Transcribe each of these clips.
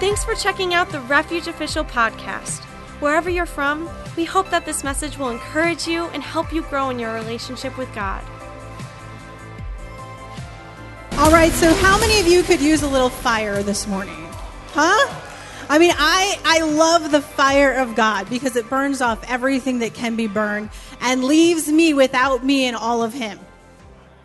Thanks for checking out the Refuge Official podcast. Wherever you're from, we hope that this message will encourage you and help you grow in your relationship with God. All right, so how many of you could use a little fire this morning? Huh? I mean, I, I love the fire of God because it burns off everything that can be burned and leaves me without me and all of Him.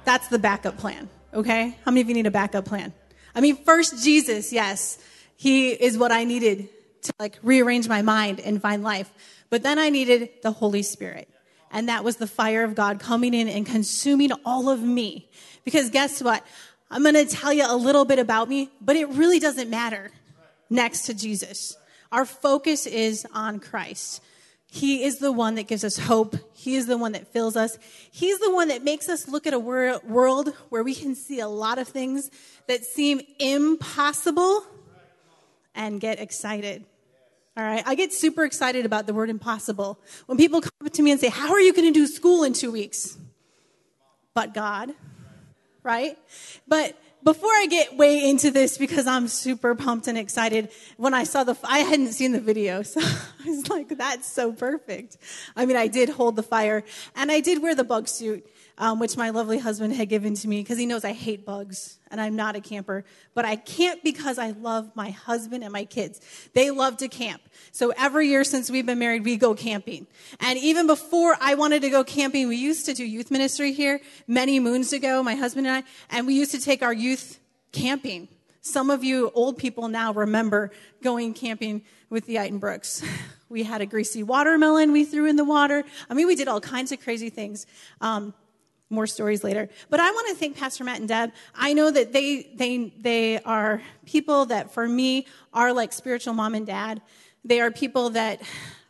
That's the backup plan, okay? How many of you need a backup plan? I mean, first Jesus, yes, He is what I needed to like rearrange my mind and find life. But then I needed the Holy Spirit. And that was the fire of God coming in and consuming all of me. Because guess what? I'm going to tell you a little bit about me, but it really doesn't matter next to Jesus. Our focus is on Christ. He is the one that gives us hope. He is the one that fills us. He's the one that makes us look at a wor- world where we can see a lot of things that seem impossible and get excited. All right. I get super excited about the word impossible. When people come up to me and say, How are you going to do school in two weeks? But God, right? But before I get way into this, because I'm super pumped and excited, when I saw the, I hadn't seen the video, so I was like, that's so perfect. I mean, I did hold the fire, and I did wear the bug suit, um, which my lovely husband had given to me, because he knows I hate bugs, and I'm not a camper. But I camp because I love my husband and my kids. They love to camp. So every year since we've been married, we go camping. And even before I wanted to go camping, we used to do youth ministry here many moons ago, my husband and I, and we used to take our youth camping. Some of you old people now remember going camping with the Eitenbrooks. We had a greasy watermelon we threw in the water. I mean, we did all kinds of crazy things. Um, more stories later. But I want to thank Pastor Matt and Deb. I know that they they they are people that for me are like spiritual mom and dad. They are people that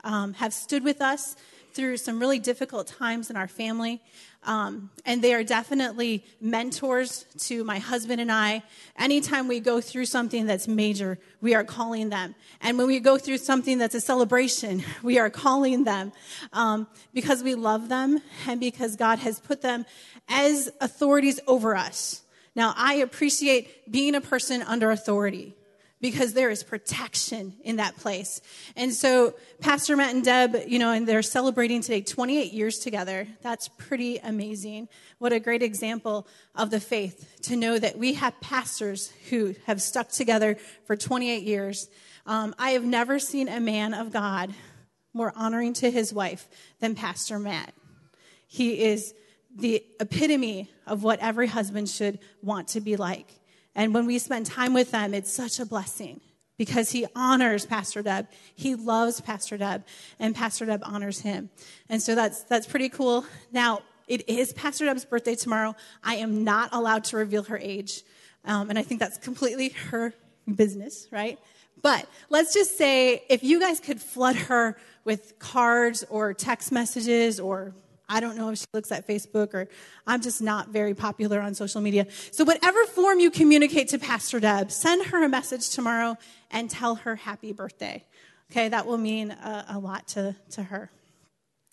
um, have stood with us through some really difficult times in our family. Um, and they are definitely mentors to my husband and I. Anytime we go through something that's major, we are calling them. And when we go through something that's a celebration, we are calling them um, because we love them and because God has put them as authorities over us. Now, I appreciate being a person under authority because there is protection in that place. And so, Pastor Matt and Deb, you know, and they're celebrating today 28 years together. That's pretty amazing. What a great example of the faith to know that we have pastors who have stuck together for 28 years. Um, I have never seen a man of God more honoring to his wife than Pastor Matt. He is the epitome of what every husband should want to be like. And when we spend time with them, it's such a blessing because he honors Pastor Deb. He loves Pastor Deb, and Pastor Deb honors him. And so that's, that's pretty cool. Now, it is Pastor Deb's birthday tomorrow. I am not allowed to reveal her age. Um, and I think that's completely her business, right? But let's just say if you guys could flood her with cards or text messages or I don't know if she looks at Facebook or I'm just not very popular on social media. So, whatever form you communicate to Pastor Deb, send her a message tomorrow and tell her happy birthday. Okay, that will mean a, a lot to, to her.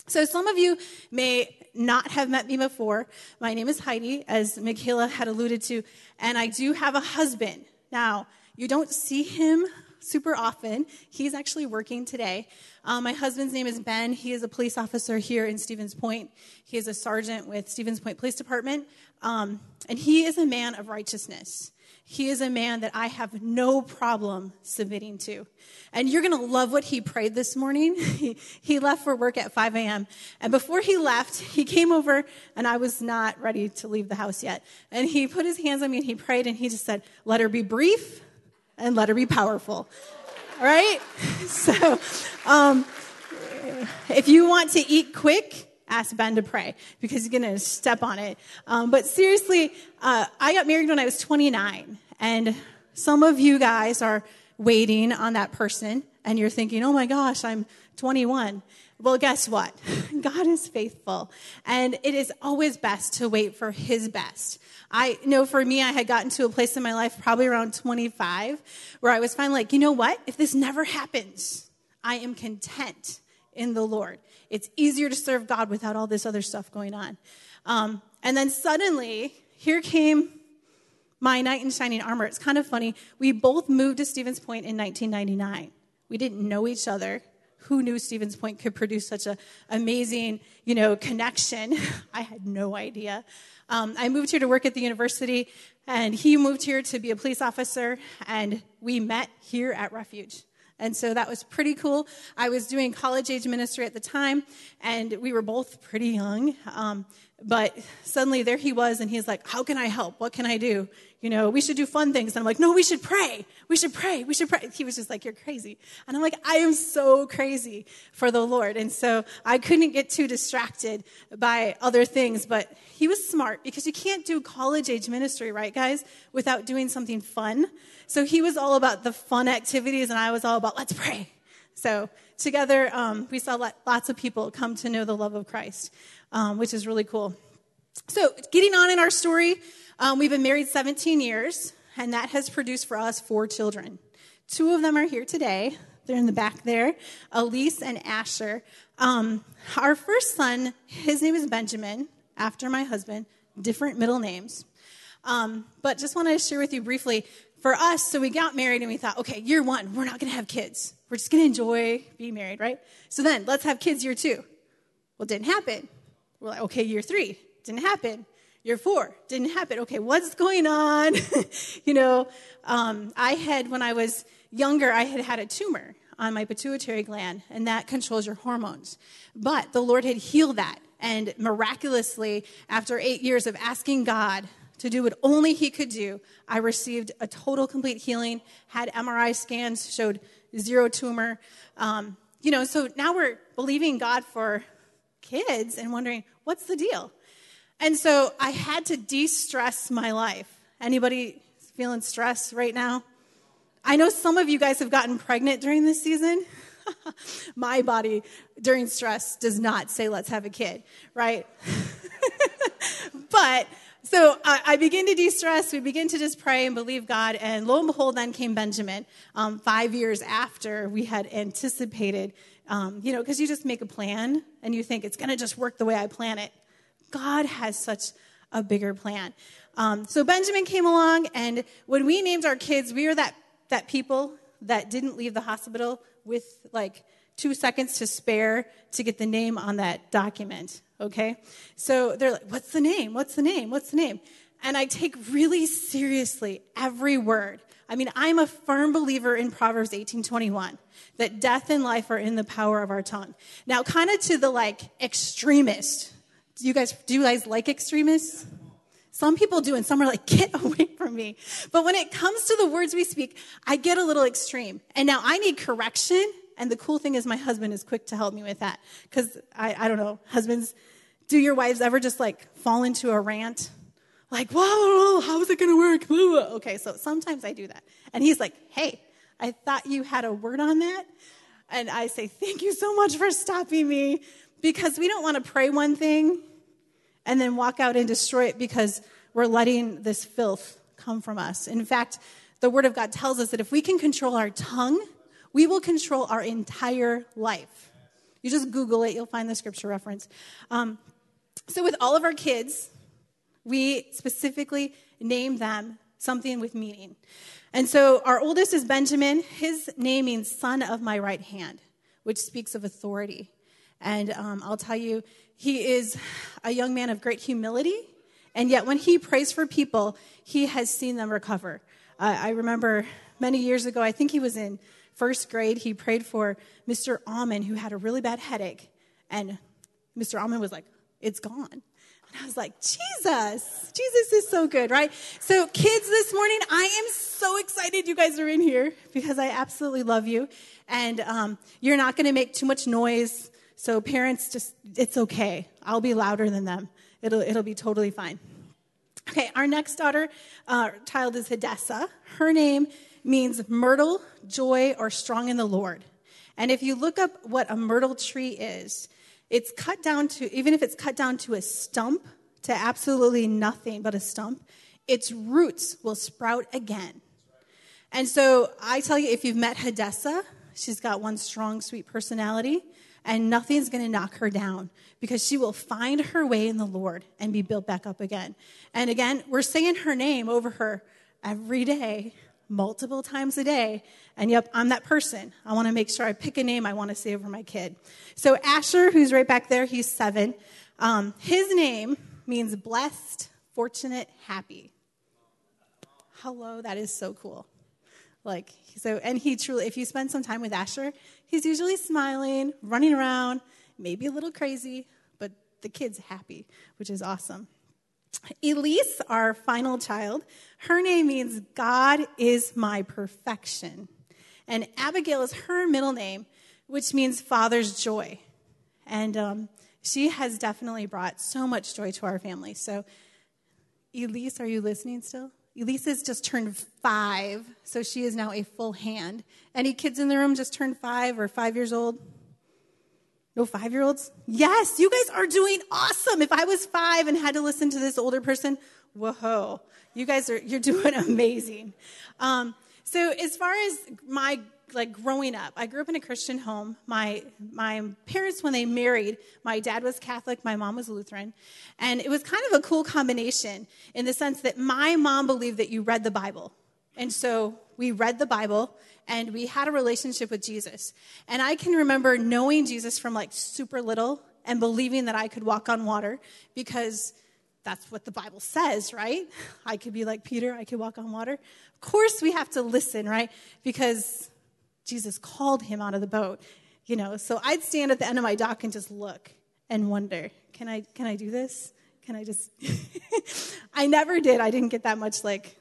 So, some of you may not have met me before. My name is Heidi, as Michaela had alluded to, and I do have a husband. Now, you don't see him super often. He's actually working today. Um, my husband's name is Ben. He is a police officer here in Stevens Point. He is a sergeant with Stevens Point Police Department. Um, and he is a man of righteousness. He is a man that I have no problem submitting to. And you're going to love what he prayed this morning. He, he left for work at 5 a.m. And before he left, he came over, and I was not ready to leave the house yet. And he put his hands on me and he prayed, and he just said, Let her be brief and let her be powerful. All right? So, um, if you want to eat quick, ask Ben to pray because he's going to step on it. Um, but seriously, uh, I got married when I was 29, and some of you guys are waiting on that person, and you're thinking, oh my gosh, I'm 21. Well, guess what? God is faithful, and it is always best to wait for His best. I know for me, I had gotten to a place in my life, probably around 25, where I was finally like, you know what? If this never happens, I am content in the Lord. It's easier to serve God without all this other stuff going on. Um, and then suddenly, here came my knight in shining armor. It's kind of funny. We both moved to Stevens Point in 1999. We didn't know each other. Who knew Stevens Point could produce such an amazing, you know, connection? I had no idea. Um, I moved here to work at the university, and he moved here to be a police officer, and we met here at Refuge. And so that was pretty cool. I was doing college age ministry at the time, and we were both pretty young. Um, but suddenly there he was, and he's like, How can I help? What can I do? You know, we should do fun things. And I'm like, No, we should pray. We should pray. We should pray. He was just like, You're crazy. And I'm like, I am so crazy for the Lord. And so I couldn't get too distracted by other things, but he was smart because you can't do college age ministry, right, guys, without doing something fun. So he was all about the fun activities, and I was all about, Let's pray. So together, um, we saw lots of people come to know the love of Christ, um, which is really cool. So, getting on in our story, um, we've been married 17 years, and that has produced for us four children. Two of them are here today. They're in the back there, Elise and Asher. Um, our first son, his name is Benjamin, after my husband, different middle names. Um, but just wanted to share with you briefly for us, so we got married and we thought, okay, year one, we're not going to have kids. We're just going to enjoy being married, right? So then let's have kids year two. Well, it didn't happen. We're like, okay, year three, didn't happen. Year four, didn't happen. Okay, what's going on? you know, um, I had, when I was younger, I had had a tumor on my pituitary gland, and that controls your hormones. But the Lord had healed that. And miraculously, after eight years of asking God to do what only He could do, I received a total, complete healing, had MRI scans, showed zero tumor. Um, you know, so now we're believing God for kids and wondering, what's the deal? And so I had to de-stress my life. Anybody feeling stress right now? I know some of you guys have gotten pregnant during this season. my body during stress does not say let's have a kid, right? but so I, I, begin to de-stress. We begin to just pray and believe God. And lo and behold, then came Benjamin um, five years after we had anticipated. Um, you know, because you just make a plan and you think it's going to just work the way I plan it. God has such a bigger plan. Um, so Benjamin came along, and when we named our kids, we were that that people that didn't leave the hospital with like two seconds to spare to get the name on that document okay? So they're like, what's the name? What's the name? What's the name? And I take really seriously every word. I mean, I'm a firm believer in Proverbs 18:21 that death and life are in the power of our tongue. Now, kind of to the like extremist. Do you guys do you guys like extremists? Some people do, and some are like, get away from me. But when it comes to the words we speak, I get a little extreme. And now I need correction. And the cool thing is, my husband is quick to help me with that. Because I, I don't know, husbands, do your wives ever just like fall into a rant? Like, whoa, how is it going to work? Okay, so sometimes I do that. And he's like, hey, I thought you had a word on that. And I say, thank you so much for stopping me because we don't want to pray one thing and then walk out and destroy it because we're letting this filth come from us. In fact, the Word of God tells us that if we can control our tongue, we will control our entire life. You just Google it, you'll find the scripture reference. Um, so, with all of our kids, we specifically name them something with meaning. And so, our oldest is Benjamin. His name means son of my right hand, which speaks of authority. And um, I'll tell you, he is a young man of great humility. And yet, when he prays for people, he has seen them recover. Uh, I remember many years ago, I think he was in first grade, he prayed for Mr. Almond, who had a really bad headache. And Mr. Almond was like, it's gone. And I was like, Jesus, Jesus is so good, right? So, kids, this morning, I am so excited you guys are in here because I absolutely love you. And um, you're not going to make too much noise. So, parents, just, it's okay. I'll be louder than them. It'll, it'll be totally fine. Okay, our next daughter, uh, child is Hadessa. Her name means myrtle, joy, or strong in the Lord. And if you look up what a myrtle tree is, it's cut down to, even if it's cut down to a stump, to absolutely nothing but a stump, its roots will sprout again. And so I tell you, if you've met Hadessa, she's got one strong, sweet personality. and nothing's going to knock her down because she will find her way in the Lord and be built back up again. And again, we're saying her name over her every day, multiple times a day. And yep, I'm that person. I want to make sure I pick a name I want to say over my kid. So Asher, who's right back there, he's seven. Um, his name means blessed, fortunate, happy. Hello, that is so cool. Like, so, and he truly, if you spend some time with Asher, he's usually smiling, running around, maybe a little crazy, but the kid's happy, which is awesome. Elise, our final child, her name means God is my perfection. And Abigail is her middle name, which means Father's joy. And um, she has definitely brought so much joy to our family. So, Elise, are you listening still? Elisa's just turned five, so she is now a full hand. Any kids in the room just turned five or five years old? No five year olds? Yes, you guys are doing awesome. If I was five and had to listen to this older person, whoa, you guys are, you're doing amazing. Um, so as far as my like growing up, I grew up in a Christian home. My my parents, when they married, my dad was Catholic, my mom was Lutheran, and it was kind of a cool combination in the sense that my mom believed that you read the Bible, and so we read the Bible and we had a relationship with Jesus. And I can remember knowing Jesus from like super little and believing that I could walk on water because that's what the Bible says, right? I could be like Peter, I could walk on water. Of course, we have to listen, right? Because Jesus called him out of the boat, you know. So I'd stand at the end of my dock and just look and wonder, can I can I do this? Can I just I never did. I didn't get that much like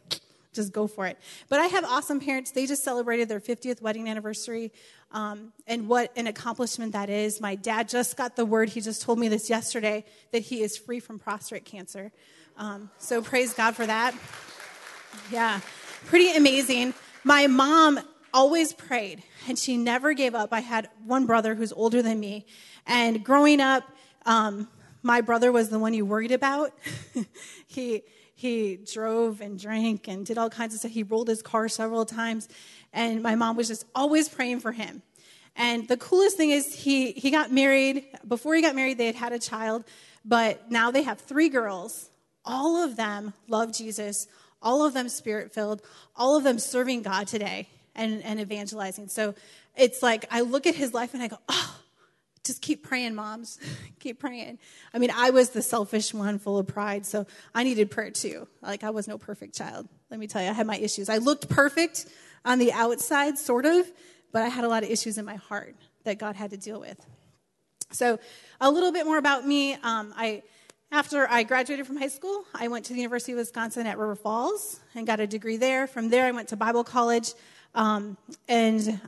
just go for it. But I have awesome parents. They just celebrated their 50th wedding anniversary. Um, and what an accomplishment that is. My dad just got the word, he just told me this yesterday, that he is free from prostate cancer. Um, so praise God for that. Yeah, pretty amazing. My mom always prayed and she never gave up. I had one brother who's older than me. And growing up, um, my brother was the one you worried about. he, he drove and drank and did all kinds of stuff. He rolled his car several times. And my mom was just always praying for him. And the coolest thing is he, he got married. Before he got married, they had had a child. But now they have three girls. All of them love Jesus. All of them spirit filled. All of them serving God today and, and evangelizing. So it's like I look at his life and I go, oh, just keep praying, moms. keep praying. I mean, I was the selfish one, full of pride, so I needed prayer too. Like, I was no perfect child. Let me tell you, I had my issues. I looked perfect on the outside, sort of, but I had a lot of issues in my heart that God had to deal with. So, a little bit more about me. Um, I, after I graduated from high school, I went to the University of Wisconsin at River Falls and got a degree there. From there, I went to Bible college, um, and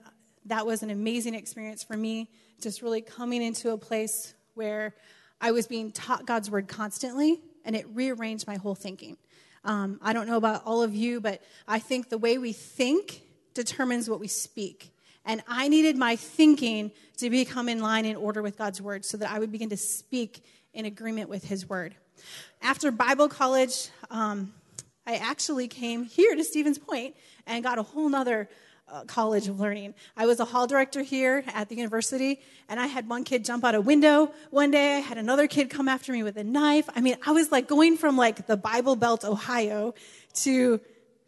that was an amazing experience for me just really coming into a place where I was being taught God's word constantly, and it rearranged my whole thinking. Um, I don't know about all of you, but I think the way we think determines what we speak. And I needed my thinking to become in line in order with God's word so that I would begin to speak in agreement with his word. After Bible college, um, I actually came here to Stevens Point and got a whole nother uh, college of learning. I was a hall director here at the university, and I had one kid jump out a window one day. I had another kid come after me with a knife. I mean, I was like going from like the Bible Belt, Ohio, to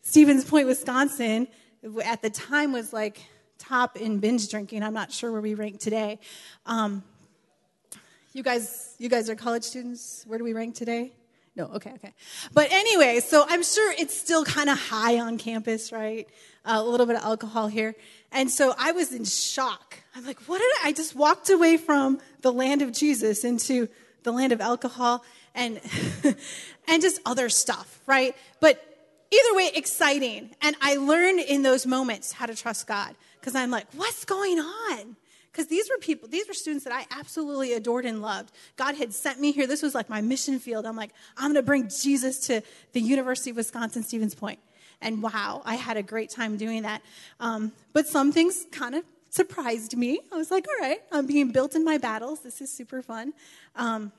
Stevens Point, Wisconsin. At the time, was like top in binge drinking. I'm not sure where we rank today. Um, you guys, you guys are college students. Where do we rank today? No, okay, okay. But anyway, so I'm sure it's still kind of high on campus, right? Uh, a little bit of alcohol here. And so I was in shock. I'm like, what did I, I just walked away from the land of Jesus into the land of alcohol and, and just other stuff, right? But either way, exciting. And I learned in those moments how to trust God because I'm like, what's going on? Because these were people, these were students that I absolutely adored and loved. God had sent me here. This was like my mission field. I'm like, I'm going to bring Jesus to the University of Wisconsin Stevens Point. And wow, I had a great time doing that. Um, but some things kind of surprised me. I was like, all right, I'm being built in my battles. This is super fun. Um,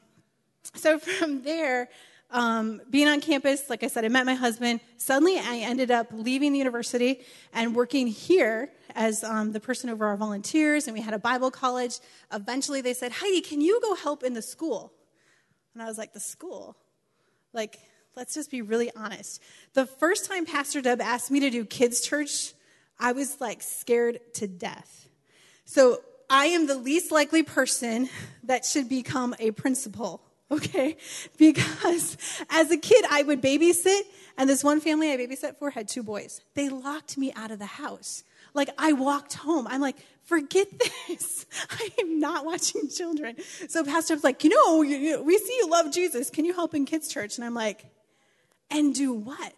so from there, um, being on campus, like I said, I met my husband. Suddenly, I ended up leaving the university and working here as um, the person over our volunteers, and we had a Bible college. Eventually, they said, Heidi, can you go help in the school? And I was like, The school? Like, let's just be really honest. The first time Pastor Deb asked me to do kids' church, I was like scared to death. So, I am the least likely person that should become a principal okay? Because as a kid, I would babysit, and this one family I babysat for had two boys. They locked me out of the house. Like, I walked home. I'm like, forget this. I am not watching children. So Pastor was like, you know, we see you love Jesus. Can you help in kids' church? And I'm like, and do what?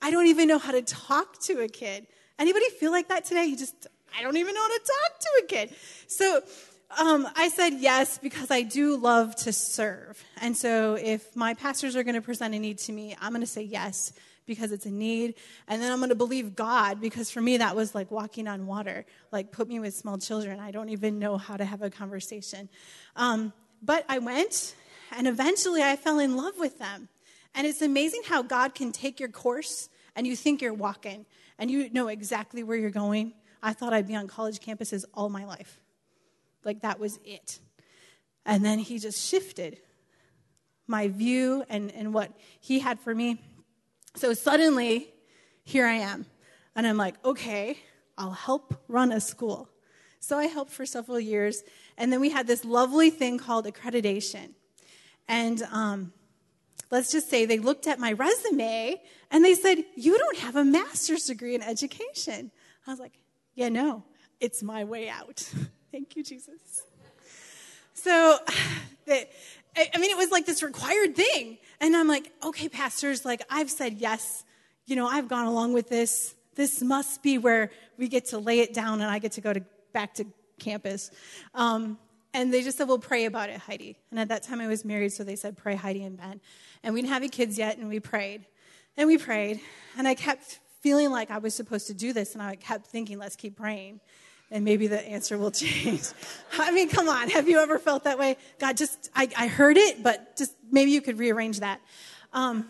I don't even know how to talk to a kid. Anybody feel like that today? You just, I don't even know how to talk to a kid. So um, I said yes because I do love to serve. And so if my pastors are going to present a need to me, I'm going to say yes because it's a need. And then I'm going to believe God because for me, that was like walking on water. Like, put me with small children. I don't even know how to have a conversation. Um, but I went, and eventually I fell in love with them. And it's amazing how God can take your course and you think you're walking and you know exactly where you're going. I thought I'd be on college campuses all my life. Like that was it. And then he just shifted my view and, and what he had for me. So suddenly, here I am. And I'm like, okay, I'll help run a school. So I helped for several years. And then we had this lovely thing called accreditation. And um, let's just say they looked at my resume and they said, You don't have a master's degree in education. I was like, Yeah, no, it's my way out. Thank you, Jesus. So, I mean, it was like this required thing. And I'm like, okay, pastors, like, I've said yes. You know, I've gone along with this. This must be where we get to lay it down and I get to go to, back to campus. Um, and they just said, well, pray about it, Heidi. And at that time I was married, so they said, pray, Heidi and Ben. And we didn't have any kids yet, and we prayed. And we prayed. And I kept feeling like I was supposed to do this, and I kept thinking, let's keep praying and maybe the answer will change. I mean, come on. Have you ever felt that way? God, just, I, I heard it, but just maybe you could rearrange that. Um,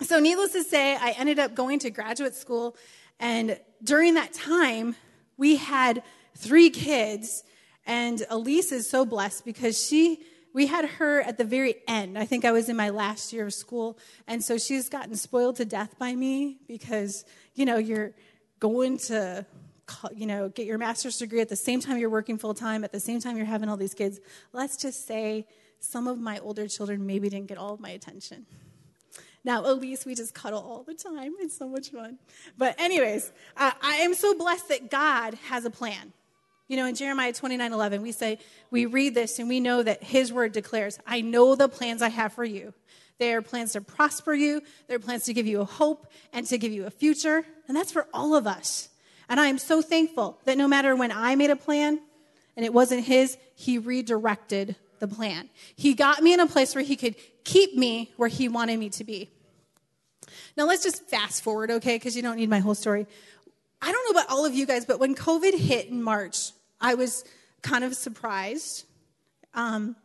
so, needless to say, I ended up going to graduate school. And during that time, we had three kids. And Elise is so blessed because she, we had her at the very end. I think I was in my last year of school. And so she's gotten spoiled to death by me because, you know, you're going to you know, get your master's degree at the same time you're working full time, at the same time you're having all these kids. Let's just say some of my older children maybe didn't get all of my attention. Now, Elise we just cuddle all the time. It's so much fun. But, anyways, uh, I am so blessed that God has a plan. You know, in Jeremiah 29 11, we say, we read this and we know that His word declares, I know the plans I have for you. They are plans to prosper you, they're plans to give you a hope and to give you a future. And that's for all of us. And I am so thankful that no matter when I made a plan and it wasn't his, he redirected the plan. He got me in a place where he could keep me where he wanted me to be. Now let's just fast forward, okay? Because you don't need my whole story. I don't know about all of you guys, but when COVID hit in March, I was kind of surprised um,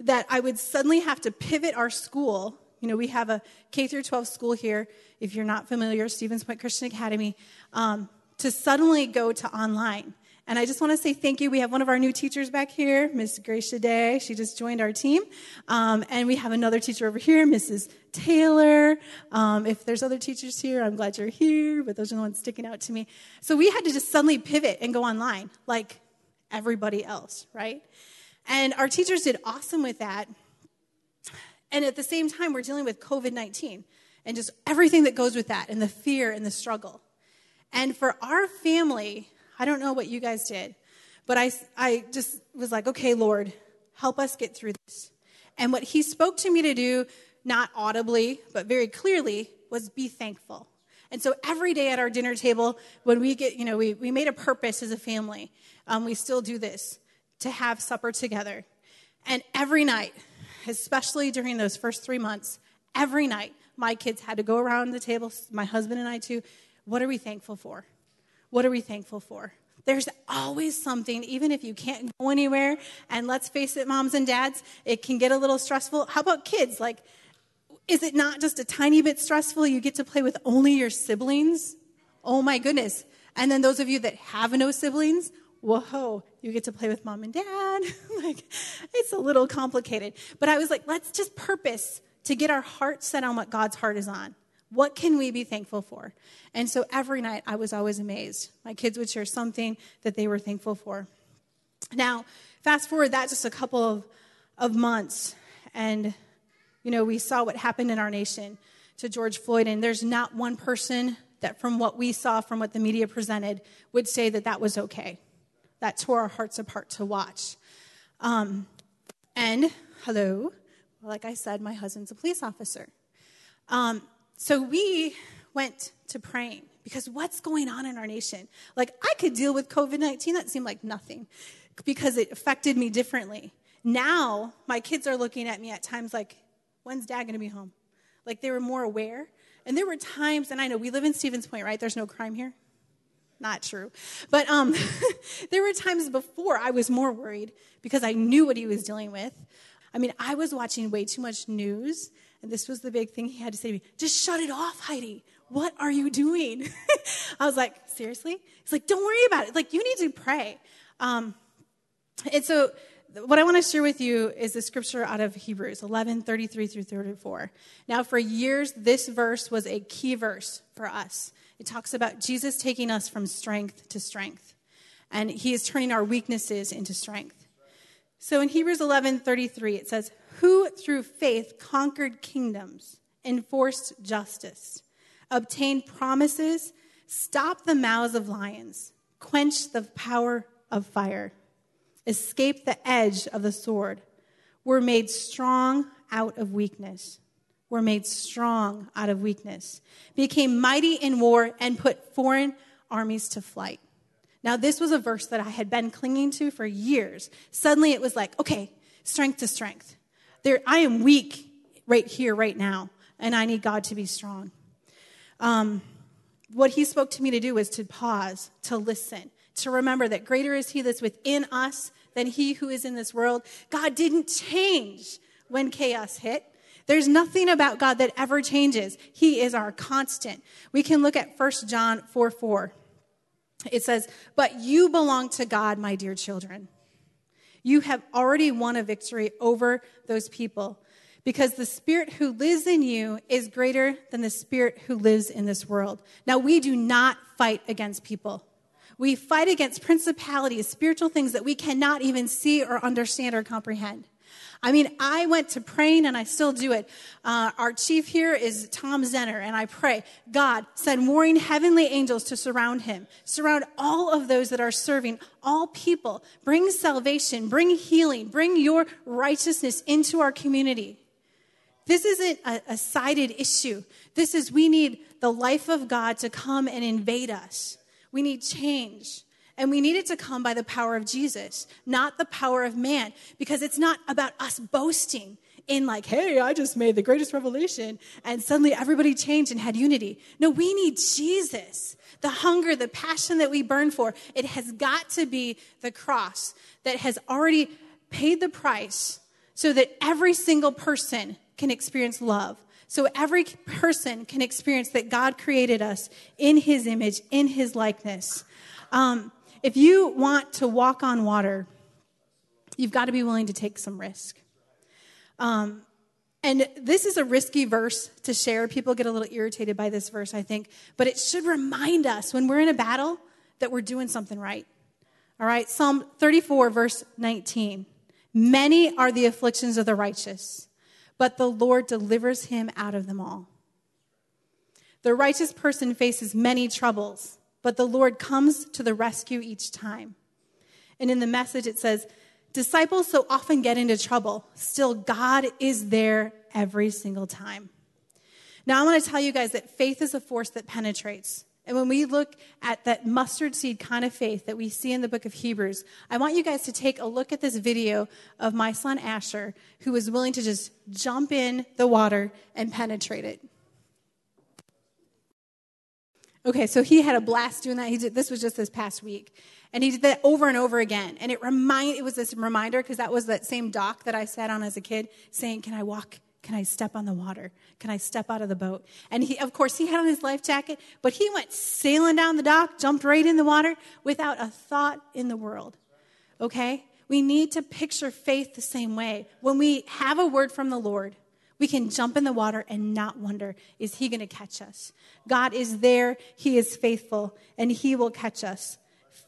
that I would suddenly have to pivot our school. You know, we have a K through 12 school here. If you're not familiar, Stevens Point Christian Academy. Um, to suddenly go to online. And I just want to say thank you. We have one of our new teachers back here, Miss Gracia Day. She just joined our team. Um, and we have another teacher over here, Mrs. Taylor. Um, if there's other teachers here, I'm glad you're here, but those are the ones sticking out to me. So we had to just suddenly pivot and go online like everybody else, right? And our teachers did awesome with that. And at the same time, we're dealing with COVID 19 and just everything that goes with that and the fear and the struggle. And for our family, I don't know what you guys did, but I, I just was like, okay, Lord, help us get through this. And what he spoke to me to do, not audibly, but very clearly, was be thankful. And so every day at our dinner table, when we get, you know, we, we made a purpose as a family, um, we still do this, to have supper together. And every night, especially during those first three months, every night, my kids had to go around the table, my husband and I too, what are we thankful for? What are we thankful for? There's always something, even if you can't go anywhere. And let's face it, moms and dads, it can get a little stressful. How about kids? Like, Is it not just a tiny bit stressful? You get to play with only your siblings? Oh my goodness. And then those of you that have no siblings, whoa, you get to play with mom and dad. like, it's a little complicated. But I was like, let's just purpose to get our heart set on what God's heart is on. What can we be thankful for? And so every night I was always amazed. My kids would share something that they were thankful for. Now, fast forward that just a couple of, of months, and you know, we saw what happened in our nation to George Floyd, and there's not one person that, from what we saw, from what the media presented, would say that that was okay. That tore our hearts apart to watch. Um, and, hello, like I said, my husband's a police officer. Um, so we went to praying because what's going on in our nation? Like, I could deal with COVID 19, that seemed like nothing because it affected me differently. Now, my kids are looking at me at times like, when's dad going to be home? Like, they were more aware. And there were times, and I know we live in Stevens Point, right? There's no crime here. Not true. But um, there were times before I was more worried because I knew what he was dealing with. I mean, I was watching way too much news, and this was the big thing he had to say to me just shut it off, Heidi. What are you doing? I was like, seriously? He's like, don't worry about it. Like, you need to pray. Um, and so, what I want to share with you is the scripture out of Hebrews 11 33 through 34. Now, for years, this verse was a key verse for us. It talks about Jesus taking us from strength to strength, and he is turning our weaknesses into strength. So in Hebrews 11 33, it says, Who through faith conquered kingdoms, enforced justice, obtained promises, stopped the mouths of lions, quenched the power of fire escaped the edge of the sword, were made strong out of weakness, were made strong out of weakness, became mighty in war, and put foreign armies to flight. Now, this was a verse that I had been clinging to for years. Suddenly it was like, okay, strength to strength. There, I am weak right here, right now, and I need God to be strong. Um, what he spoke to me to do was to pause, to listen, to remember that greater is He that's within us than He who is in this world. God didn't change when chaos hit. There's nothing about God that ever changes. He is our constant. We can look at 1 John 4 4. It says, But you belong to God, my dear children. You have already won a victory over those people because the spirit who lives in you is greater than the spirit who lives in this world. Now, we do not fight against people. We fight against principalities, spiritual things that we cannot even see or understand or comprehend. I mean, I went to praying and I still do it. Uh, our chief here is Tom Zenner, and I pray, God, send warring heavenly angels to surround him. Surround all of those that are serving, all people. Bring salvation, bring healing, bring your righteousness into our community. This isn't a, a sided issue. This is we need the life of God to come and invade us. We need change. And we need it to come by the power of Jesus, not the power of man, because it's not about us boasting in, like, hey, I just made the greatest revelation, and suddenly everybody changed and had unity. No, we need Jesus. The hunger, the passion that we burn for, it has got to be the cross that has already paid the price so that every single person can experience love so every person can experience that God created us in his image, in his likeness. Um, if you want to walk on water, you've got to be willing to take some risk. Um, and this is a risky verse to share. People get a little irritated by this verse, I think. But it should remind us when we're in a battle that we're doing something right. All right, Psalm 34, verse 19. Many are the afflictions of the righteous but the Lord delivers him out of them all. The righteous person faces many troubles, but the Lord comes to the rescue each time. And in the message, it says, Disciples so often get into trouble, still, God is there every single time. Now, I want to tell you guys that faith is a force that penetrates. And when we look at that mustard seed kind of faith that we see in the book of Hebrews, I want you guys to take a look at this video of my son Asher, who was willing to just jump in the water and penetrate it. Okay, so he had a blast doing that. He did this was just this past week. And he did that over and over again. And it remind it was this reminder because that was that same dock that I sat on as a kid saying, Can I walk Can I step on the water? Can I step out of the boat? And he, of course, he had on his life jacket, but he went sailing down the dock, jumped right in the water without a thought in the world. Okay? We need to picture faith the same way. When we have a word from the Lord, we can jump in the water and not wonder, is he going to catch us? God is there, he is faithful, and he will catch us.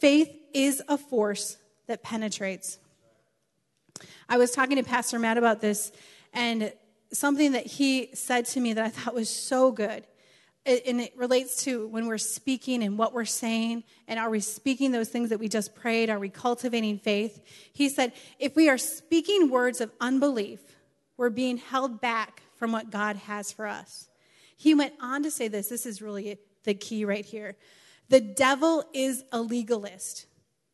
Faith is a force that penetrates. I was talking to Pastor Matt about this, and something that he said to me that I thought was so good. And it relates to when we're speaking and what we're saying. And are we speaking those things that we just prayed? Are we cultivating faith? He said, if we are speaking words of unbelief, we're being held back from what God has for us. He went on to say this. This is really the key right here. The devil is a legalist.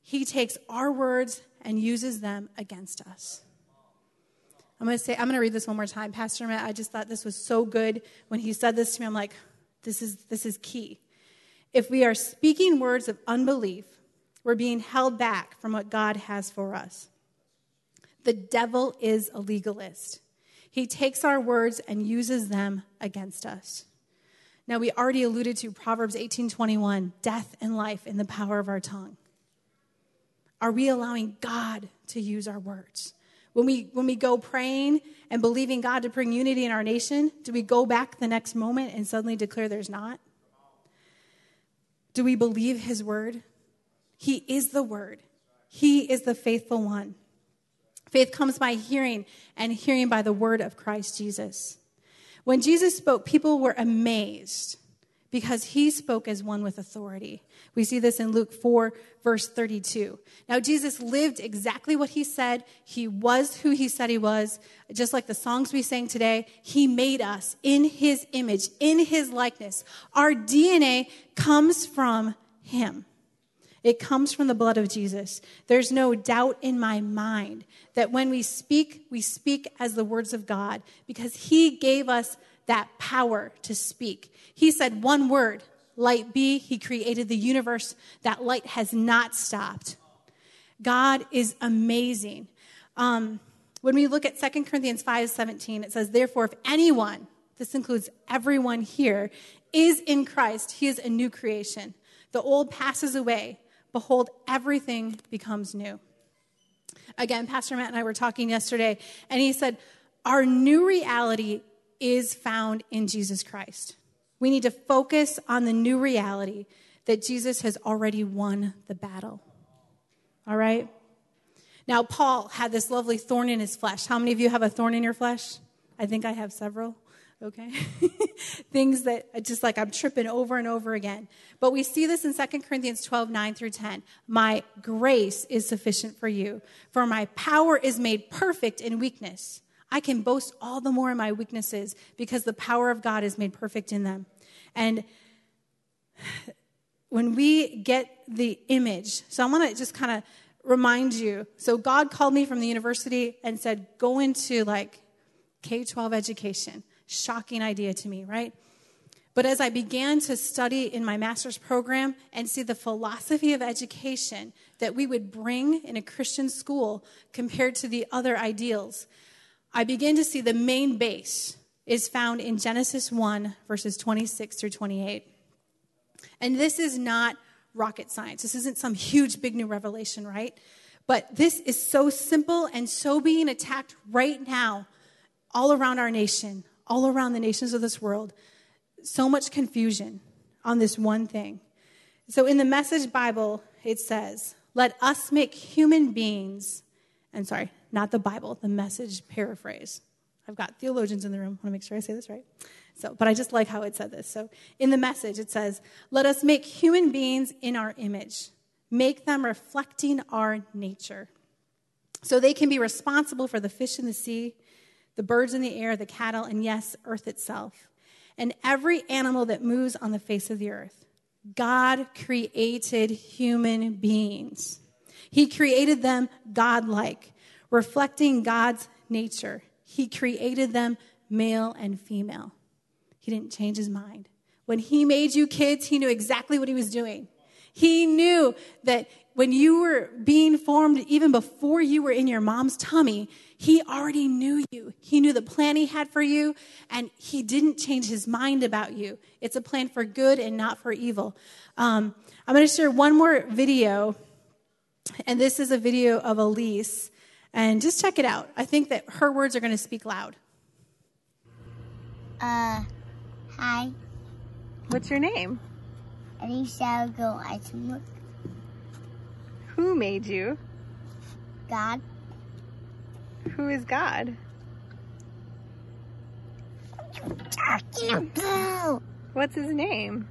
He takes our words and uses them against us. I'm going to say, I'm going to read this one more time. Pastor Matt, I just thought this was so good. When he said this to me, I'm like, this is, this is key. If we are speaking words of unbelief, we're being held back from what God has for us. The devil is a legalist. He takes our words and uses them against us. Now we already alluded to Proverbs 18:21, death and life in the power of our tongue. Are we allowing God to use our words? When we, when we go praying and believing God to bring unity in our nation, do we go back the next moment and suddenly declare there's not? Do we believe his word? He is the word, he is the faithful one. Faith comes by hearing, and hearing by the word of Christ Jesus. When Jesus spoke, people were amazed because he spoke as one with authority. We see this in Luke 4, verse 32. Now, Jesus lived exactly what he said. He was who he said he was. Just like the songs we sang today, he made us in his image, in his likeness. Our DNA comes from him. It comes from the blood of Jesus. There's no doubt in my mind that when we speak, we speak as the words of God because he gave us that power to speak. He said one word, light be. He created the universe. That light has not stopped. God is amazing. Um, when we look at 2 Corinthians 5 17, it says, Therefore, if anyone, this includes everyone here, is in Christ, he is a new creation. The old passes away. Behold, everything becomes new. Again, Pastor Matt and I were talking yesterday, and he said, Our new reality is found in Jesus Christ. We need to focus on the new reality that Jesus has already won the battle. All right? Now, Paul had this lovely thorn in his flesh. How many of you have a thorn in your flesh? I think I have several. Okay? Things that uh, just like I'm tripping over and over again. But we see this in 2 Corinthians 12, 9 through 10. My grace is sufficient for you, for my power is made perfect in weakness. I can boast all the more in my weaknesses because the power of God is made perfect in them. And when we get the image, so I want to just kind of remind you. So God called me from the university and said, go into like K 12 education. Shocking idea to me, right? But as I began to study in my master's program and see the philosophy of education that we would bring in a Christian school compared to the other ideals, I begin to see the main base is found in Genesis 1, verses 26 through 28. And this is not rocket science. This isn't some huge, big new revelation, right? But this is so simple and so being attacked right now, all around our nation, all around the nations of this world. So much confusion on this one thing. So in the Message Bible, it says, Let us make human beings, and sorry, not the Bible, the message paraphrase. I've got theologians in the room. I want to make sure I say this right. So, but I just like how it said this. So, in the message, it says, Let us make human beings in our image, make them reflecting our nature. So they can be responsible for the fish in the sea, the birds in the air, the cattle, and yes, earth itself, and every animal that moves on the face of the earth. God created human beings. He created them godlike reflecting God's nature. He created them male and female. He didn't change his mind. When he made you kids, he knew exactly what he was doing. He knew that when you were being formed, even before you were in your mom's tummy, he already knew you. He knew the plan he had for you, and he didn't change his mind about you. It's a plan for good and not for evil. Um, I'm going to share one more video, and this is a video of Elise. And just check it out. I think that her words are going to speak loud. Uh, hi. What's your name? Elisa Go Itemwork. Who made you? God. Who is God? Talking about. What's his name?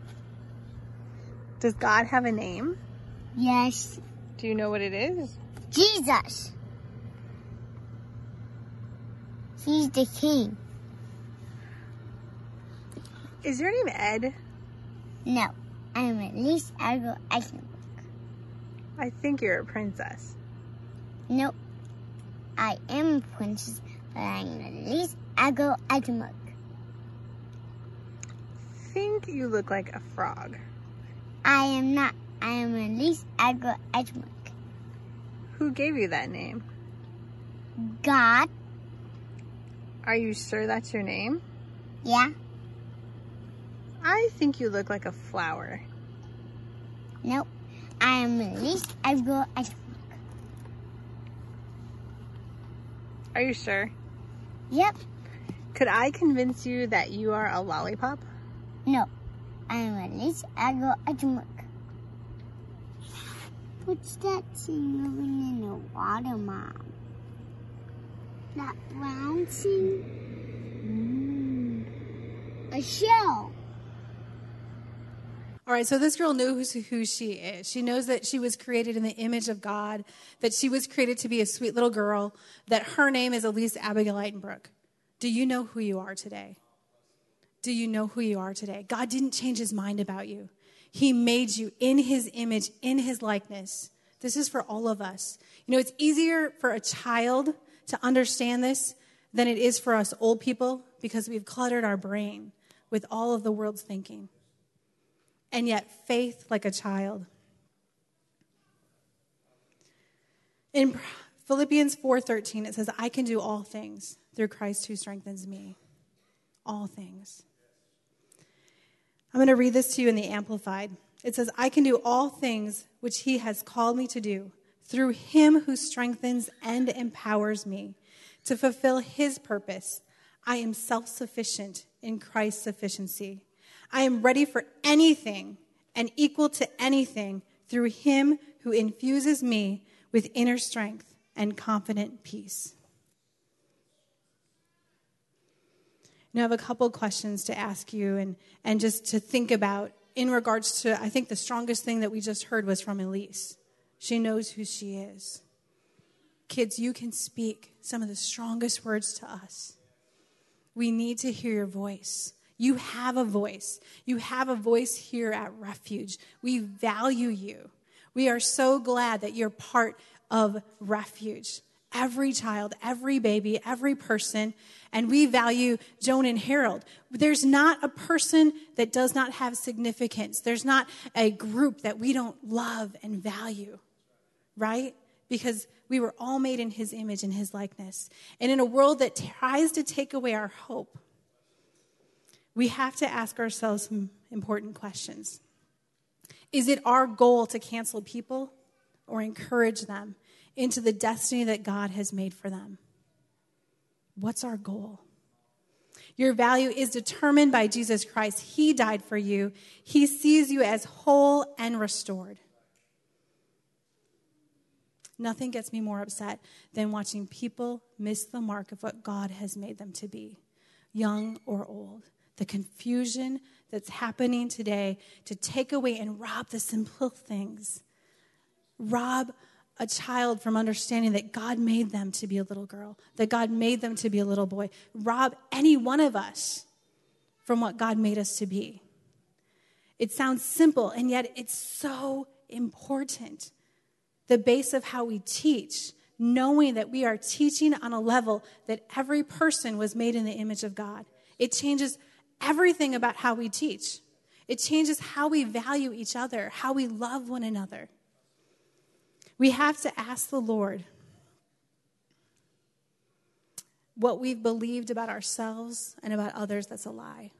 Does God have a name? Yes. Do you know what it is? Jesus. He's the king. Is your name Ed? No. I'm Elise Go Itemwork. I think you're a princess. Nope. I am a princess, but I'm Elise Go Itemwork. think you look like a frog. I am not. I am Elise Go Itemwork. Who gave you that name? God. Are you sure that's your name? Yeah. I think you look like a flower. Nope. I am Elise Go Itemwork. Are you sure? Yep. Could I convince you that you are a lollipop? No. I am Elise Go Itemwork. What's that thing moving in the water, Mom? That round thing? Mm. A shell. All right, so this girl knows who she is. She knows that she was created in the image of God, that she was created to be a sweet little girl, that her name is Elise Abigail Eitenbrook. Do you know who you are today? Do you know who you are today? God didn't change his mind about you. He made you in his image, in his likeness. This is for all of us. You know, it's easier for a child to understand this than it is for us old people because we've cluttered our brain with all of the world's thinking and yet faith like a child. In Philippians 4:13 it says I can do all things through Christ who strengthens me. All things. I'm going to read this to you in the amplified. It says I can do all things which he has called me to do through him who strengthens and empowers me to fulfill his purpose. I am self-sufficient in Christ's sufficiency. I am ready for anything and equal to anything through him who infuses me with inner strength and confident peace. Now, I have a couple questions to ask you and, and just to think about in regards to, I think the strongest thing that we just heard was from Elise. She knows who she is. Kids, you can speak some of the strongest words to us. We need to hear your voice. You have a voice. You have a voice here at Refuge. We value you. We are so glad that you're part of Refuge. Every child, every baby, every person. And we value Joan and Harold. There's not a person that does not have significance. There's not a group that we don't love and value, right? Because we were all made in his image and his likeness. And in a world that tries to take away our hope, we have to ask ourselves some important questions. Is it our goal to cancel people or encourage them into the destiny that God has made for them? What's our goal? Your value is determined by Jesus Christ. He died for you. He sees you as whole and restored. Nothing gets me more upset than watching people miss the mark of what God has made them to be, young or old the confusion that's happening today to take away and rob the simple things. Rob a child from understanding that God made them to be a little girl, that God made them to be a little boy. Rob any one of us from what God made us to be. It sounds simple, and yet it's so important. The base of how we teach, knowing that we are teaching on a level that every person was made in the image of God. It changes everything about how we teach. It changes how we value each other, how we love one another. We have to ask the Lord what we've believed about ourselves and about others that's a lie.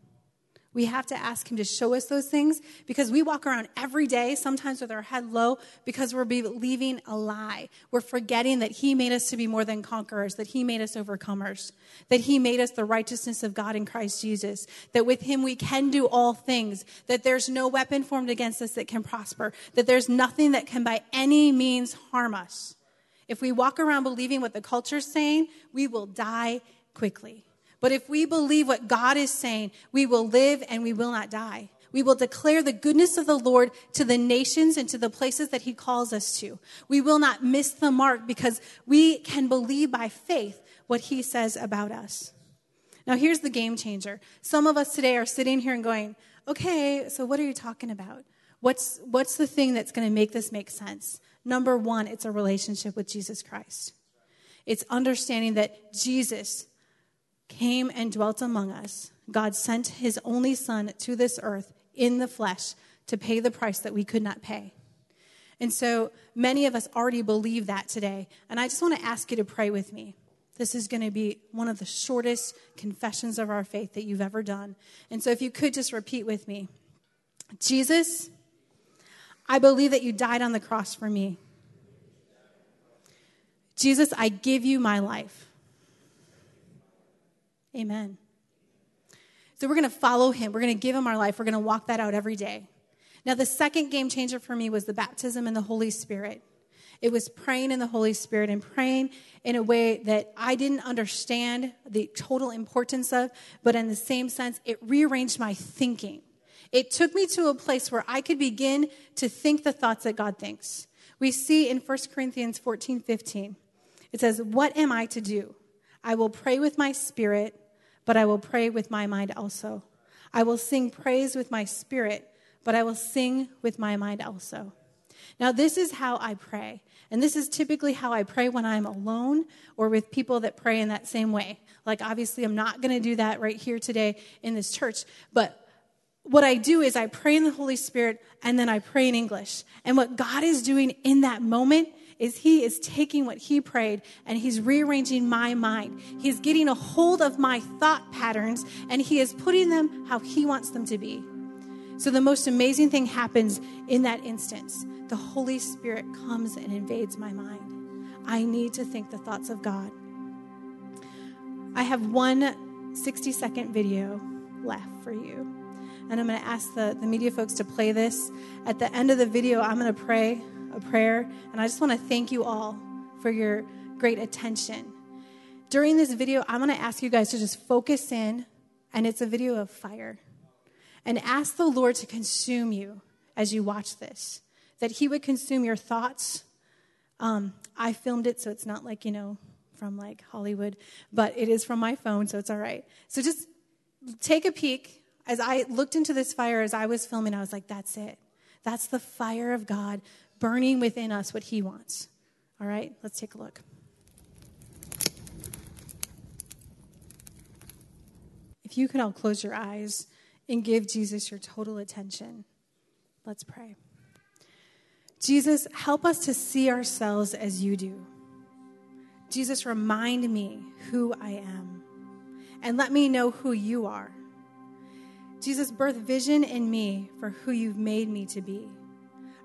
We have to ask Him to show us those things because we walk around every day, sometimes with our head low, because we're believing a lie. We're forgetting that He made us to be more than conquerors, that He made us overcomers, that He made us the righteousness of God in Christ Jesus, that with Him we can do all things, that there's no weapon formed against us that can prosper, that there's nothing that can by any means harm us. If we walk around believing what the culture's saying, we will die quickly. But if we believe what God is saying, we will live and we will not die. We will declare the goodness of the Lord to the nations and to the places that He calls us to. We will not miss the mark because we can believe by faith what He says about us. Now, here's the game changer. Some of us today are sitting here and going, okay, so what are you talking about? What's, what's the thing that's going to make this make sense? Number one, it's a relationship with Jesus Christ. It's understanding that Jesus came and dwelt among us. God sent his only son to this earth in the flesh to pay the price that we could not pay. And so many of us already believe that today. And I just want to ask you to pray with me. This is going to be one of the shortest confessions of our faith that you've ever done. And so if you could just repeat with me Jesus, I believe that you died on the cross for me. Jesus, I give you my life. Amen. So we're going to follow him. We're going to give him our life. We're going to walk that out every day. Now, the second game changer for me was the baptism in the Holy Spirit. It was praying in the Holy Spirit and praying in a way that I didn't understand the total importance of, but in the same sense, it rearranged my thinking. It took me to a place where I could begin to think the thoughts that God thinks. We see in 1 Corinthians 14 15, it says, What am I to do? I will pray with my spirit, but I will pray with my mind also. I will sing praise with my spirit, but I will sing with my mind also. Now, this is how I pray. And this is typically how I pray when I'm alone or with people that pray in that same way. Like, obviously, I'm not going to do that right here today in this church. But what I do is I pray in the Holy Spirit and then I pray in English. And what God is doing in that moment is he is taking what he prayed and he's rearranging my mind. He's getting a hold of my thought patterns and he is putting them how he wants them to be. So the most amazing thing happens in that instance. The Holy Spirit comes and invades my mind. I need to think the thoughts of God. I have one 60 second video left for you. And I'm going to ask the, the media folks to play this. At the end of the video, I'm going to pray a prayer. And I just want to thank you all for your great attention. During this video, I'm going to ask you guys to just focus in, and it's a video of fire. And ask the Lord to consume you as you watch this, that He would consume your thoughts. Um, I filmed it, so it's not like, you know, from like Hollywood, but it is from my phone, so it's all right. So just take a peek. As I looked into this fire as I was filming, I was like, that's it. That's the fire of God burning within us what He wants. All right, let's take a look. If you could all close your eyes and give Jesus your total attention, let's pray. Jesus, help us to see ourselves as you do. Jesus, remind me who I am and let me know who you are. Jesus, birth vision in me for who you've made me to be.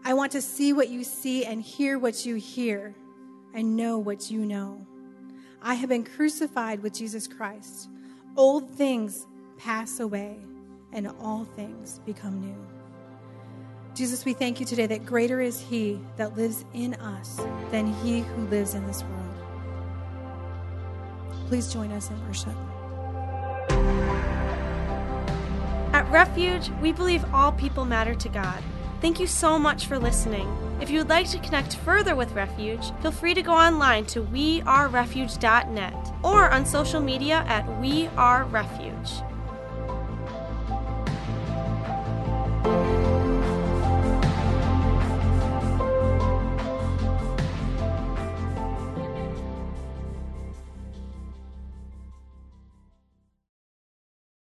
I want to see what you see and hear what you hear and know what you know. I have been crucified with Jesus Christ. Old things pass away and all things become new. Jesus, we thank you today that greater is He that lives in us than He who lives in this world. Please join us in worship. At Refuge, we believe all people matter to God. Thank you so much for listening. If you would like to connect further with Refuge, feel free to go online to wearerefuge.net or on social media at We Are Refuge.